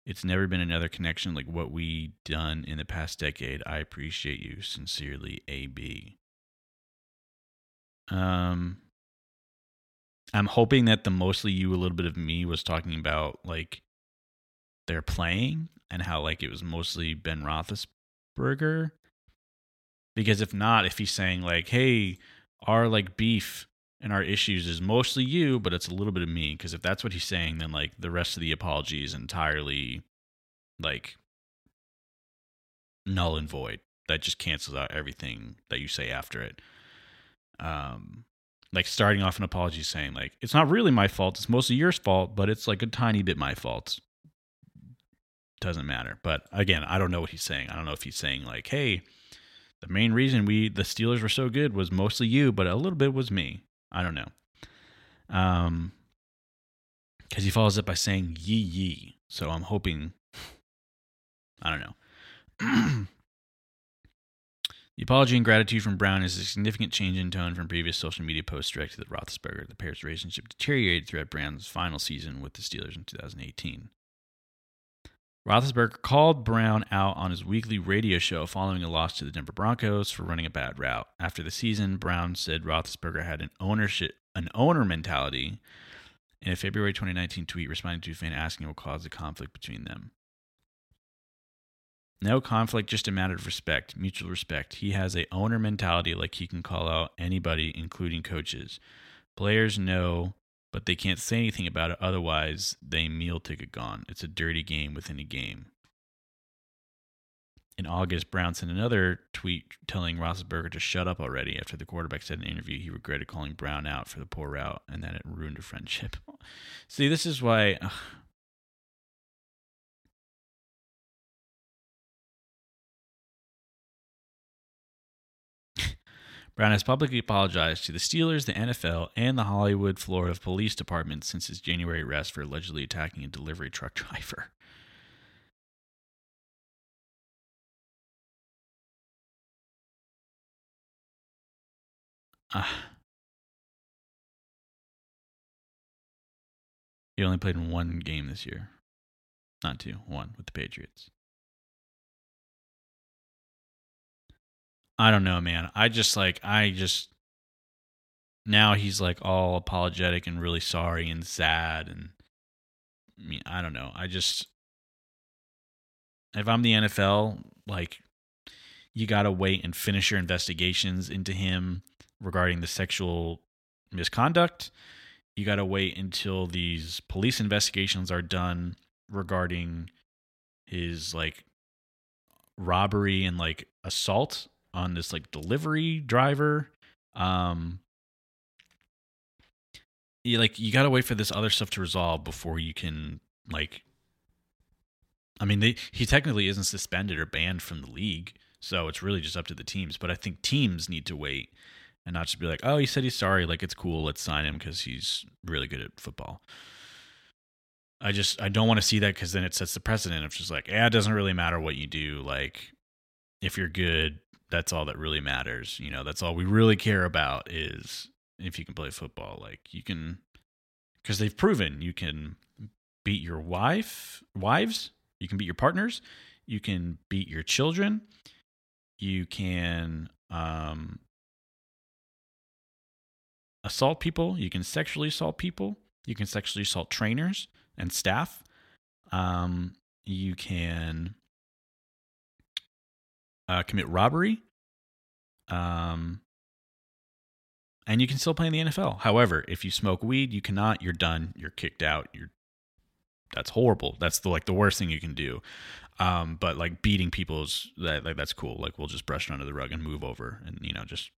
It's never been another connection like what we done in the past decade. I appreciate you. Sincerely, AB. Um I'm hoping that the mostly you a little bit of me was talking about like they're playing and how like it was mostly Ben Roethlisberger because if not, if he's saying like, "Hey, our like beef and our issues is mostly you, but it's a little bit of me," because if that's what he's saying, then like the rest of the apology is entirely like null and void. That just cancels out everything that you say after it. Um, like starting off an apology saying like, "It's not really my fault. It's mostly your fault, but it's like a tiny bit my fault." Doesn't matter. But again, I don't know what he's saying. I don't know if he's saying like, "Hey." The main reason we the Steelers were so good was mostly you, but a little bit was me. I don't know. Um, because he follows it by saying "yee yee," so I'm hoping. I don't know. (clears throat) the apology and gratitude from Brown is a significant change in tone from previous social media posts directed at Roethlisberger. The pair's relationship deteriorated throughout Brown's final season with the Steelers in 2018. Roethlisberger called Brown out on his weekly radio show following a loss to the Denver Broncos for running a bad route. After the season, Brown said Roethlisberger had an ownership, an owner mentality. In a February 2019 tweet responding to a fan asking what caused the conflict between them. No conflict, just a matter of respect, mutual respect. He has a owner mentality like he can call out anybody, including coaches. Players know but they can't say anything about it. Otherwise, they meal ticket gone. It's a dirty game within a game. In August, Brown sent another tweet telling Roethlisberger to shut up already after the quarterback said in an interview he regretted calling Brown out for the poor route and that it ruined a friendship. (laughs) See, this is why. ugh. Brown has publicly apologized to the Steelers, the NFL, and the Hollywood, Florida Police Department since his January arrest for allegedly attacking a delivery truck (laughs) driver. Ah. he only played in one game this year. Not two, one with the Patriots. I don't know, man. I just like I just now he's like all apologetic and really sorry and sad and I mean, I don't know. I just if I'm the NFL, like you got to wait and finish your investigations into him regarding the sexual misconduct. You got to wait until these police investigations are done regarding his like robbery and like assault on this like delivery driver. Um you like you got to wait for this other stuff to resolve before you can like I mean, they, he technically isn't suspended or banned from the league, so it's really just up to the teams. But I think teams need to wait and not just be like, "Oh, he said he's sorry. Like it's cool. Let's sign him because he's really good at football." I just I don't want to see that because then it sets the precedent of just like, yeah, it doesn't really matter what you do. Like, if you're good, that's all that really matters. You know, that's all we really care about is if you can play football. Like you can, because they've proven you can beat your wife, wives, you can beat your partners, you can beat your children, you can um, assault people, you can sexually assault people, you can sexually assault trainers and staff. Um, you can uh, commit robbery. Um, and you can still play in the NFL. However, if you smoke weed, you cannot. You're done. You're kicked out. You're that's horrible. That's the like the worst thing you can do. Um, but like beating people is that like that's cool. Like we'll just brush it under the rug and move over, and you know just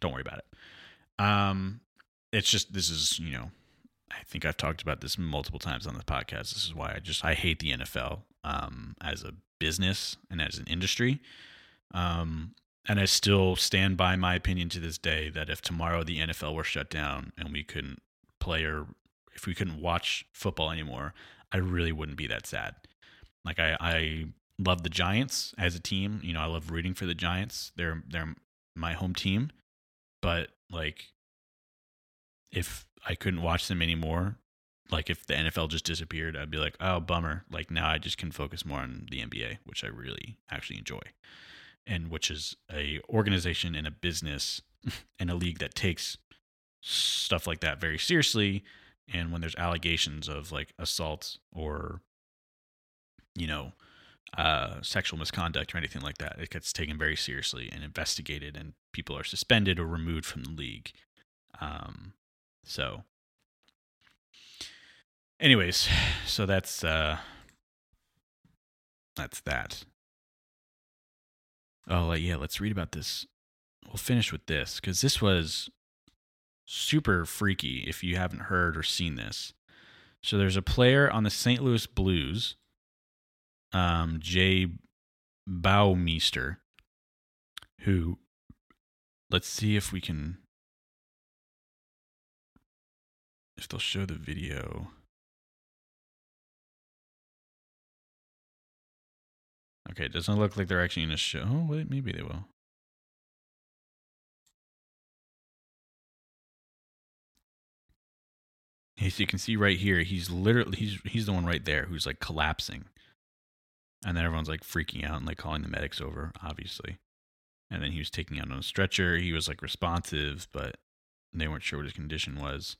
don't worry about it. Um, it's just this is you know I think I've talked about this multiple times on the podcast. This is why I just I hate the NFL um, as a business and as an industry. Um, and I still stand by my opinion to this day that if tomorrow the NFL were shut down and we couldn't play or if we couldn't watch football anymore, I really wouldn't be that sad. Like I, I love the Giants as a team. You know, I love rooting for the Giants. They're they're my home team. But like if I couldn't watch them anymore, like if the NFL just disappeared, I'd be like, oh bummer. Like now I just can focus more on the NBA, which I really actually enjoy. And which is a organization and a business (laughs) and a league that takes stuff like that very seriously. And when there's allegations of like assault or you know uh, sexual misconduct or anything like that it gets taken very seriously and investigated and people are suspended or removed from the league. Um, so anyways (sighs) so that's uh that's that Oh, yeah, let's read about this. We'll finish with this because this was super freaky if you haven't heard or seen this. So there's a player on the St. Louis Blues, um, Jay Bouwmeester, who, let's see if we can, if they'll show the video. Okay, it doesn't look like they're actually going to show. Oh, wait, maybe they will. As you can see right here, he's literally he's he's the one right there who's like collapsing, and then everyone's like freaking out and like calling the medics over, obviously. And then he was taking out on a stretcher. He was like responsive, but they weren't sure what his condition was.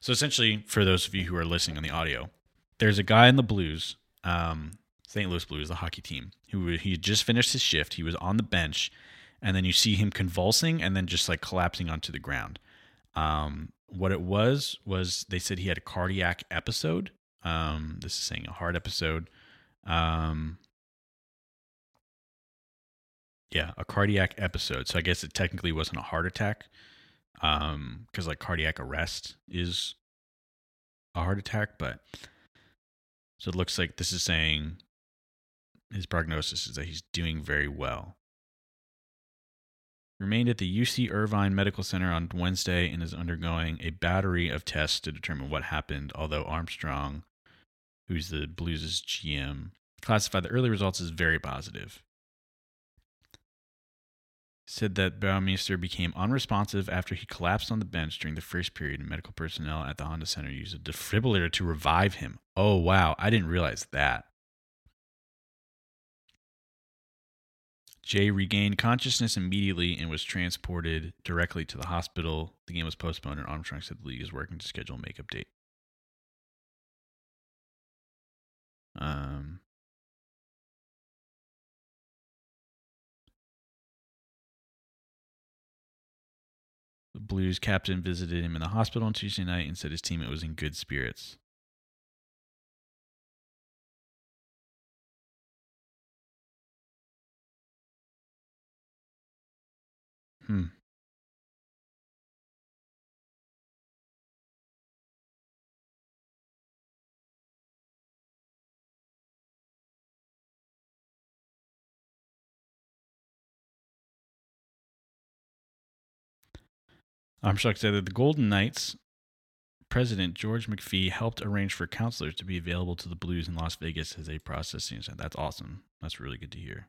So essentially, for those of you who are listening on the audio, there's a guy in the Blues. Um, St. Louis Blues, the hockey team, who he just finished his shift. He was on the bench, and then you see him convulsing and then just like collapsing onto the ground. Um, what it was was they said he had a cardiac episode. Um, this is saying a heart episode. Um, yeah, a cardiac episode. So I guess it technically wasn't a heart attack, um, because like cardiac arrest is a heart attack. But so it looks like this is saying his prognosis is that he's doing very well. Remained at the UC Irvine Medical Center on Wednesday and is undergoing a battery of tests to determine what happened. Although Armstrong, who's the Blues' GM, classified the early results as very positive. Said that Bouwmeester became unresponsive after he collapsed on the bench during the first period, and medical personnel at the Honda Center used a defibrillator to revive him. Oh, wow. I didn't realize that. Jay regained consciousness immediately and was transported directly to the hospital. The game was postponed, and Armstrong said the league is working to schedule a makeup date. Um, the Blues captain visited him in the hospital on Tuesday night and said his teammate was in good spirits. Hmm. Armstrong said that the Golden Knights president George McPhee helped arrange for counselors to be available to the Blues in Las Vegas as they process things. That's awesome. That's really good to hear.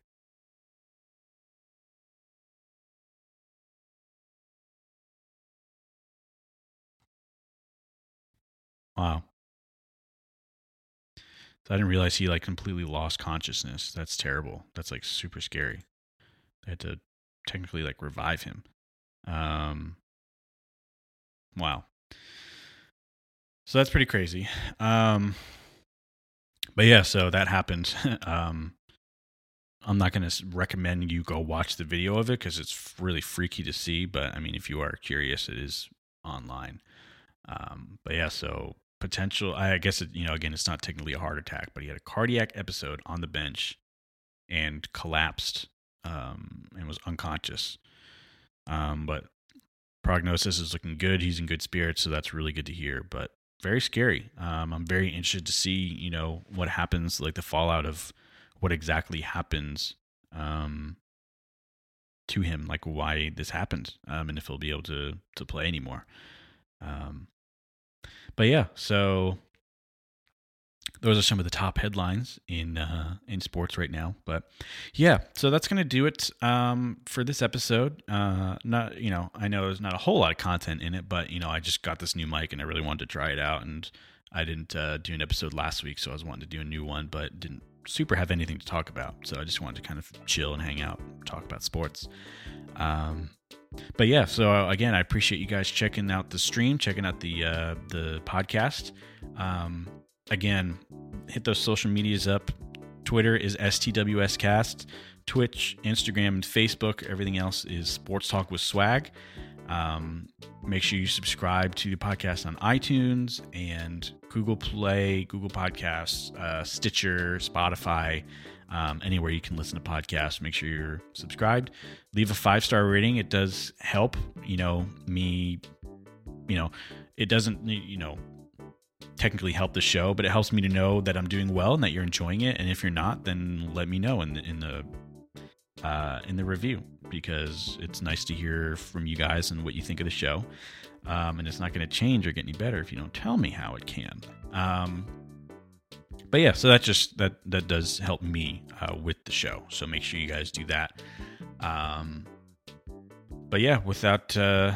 Wow. So I didn't realize he like completely lost consciousness. That's terrible. That's like super scary. They had to technically like revive him. Um wow. So that's pretty crazy. Um but yeah, so that happened. (laughs) um I'm not going to recommend you go watch the video of it cuz it's really freaky to see, but I mean if you are curious it is online. Um but yeah, so potential. I guess it, you know, again, it's not technically a heart attack, but he had a cardiac episode on the bench and collapsed um, and was unconscious. Um, but prognosis is looking good. He's in good spirits, so that's really good to hear. But very scary. Um, I'm very interested to see, you know, what happens, like the fallout of what exactly happens um, to him, like why this happened, um, and if he'll be able to to play anymore. Um, but yeah, so those are some of the top headlines in uh, in sports right now. But yeah, so that's gonna do it um, for this episode. Uh, not you know, I know there's not a whole lot of content in it, but you know, I just got this new mic and I really wanted to try it out, and I didn't uh, do an episode last week, so I was wanting to do a new one, but didn't super have anything to talk about. So I just wanted to kind of chill and hang out, talk about sports. Um, but yeah, so uh, again, I appreciate you guys checking out the stream, checking out the uh, the podcast. Um, again, hit those social medias up. Twitter is STWScast. Twitch, Instagram, and Facebook. Everything else is Sports Talk with Swag. Um, make sure you subscribe to the podcast on iTunes and Google Play, Google Podcasts, uh, Stitcher, Spotify, um, anywhere you can listen to podcasts. Make sure you're subscribed. Leave a five star rating. It does help. You know me. You know it doesn't. You know technically help the show, but it helps me to know that I'm doing well and that you're enjoying it. And if you're not, then let me know in the in the uh, in the review because it's nice to hear from you guys and what you think of the show. Um, and it's not going to change or get any better if you don't tell me how it can. Um, but yeah, so that just that that does help me uh, with the show. So make sure you guys do that. Um, but yeah, without uh,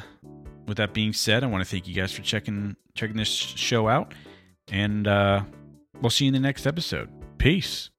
with that being said, I want to thank you guys for checking checking this show out, and uh, we'll see you in the next episode. Peace.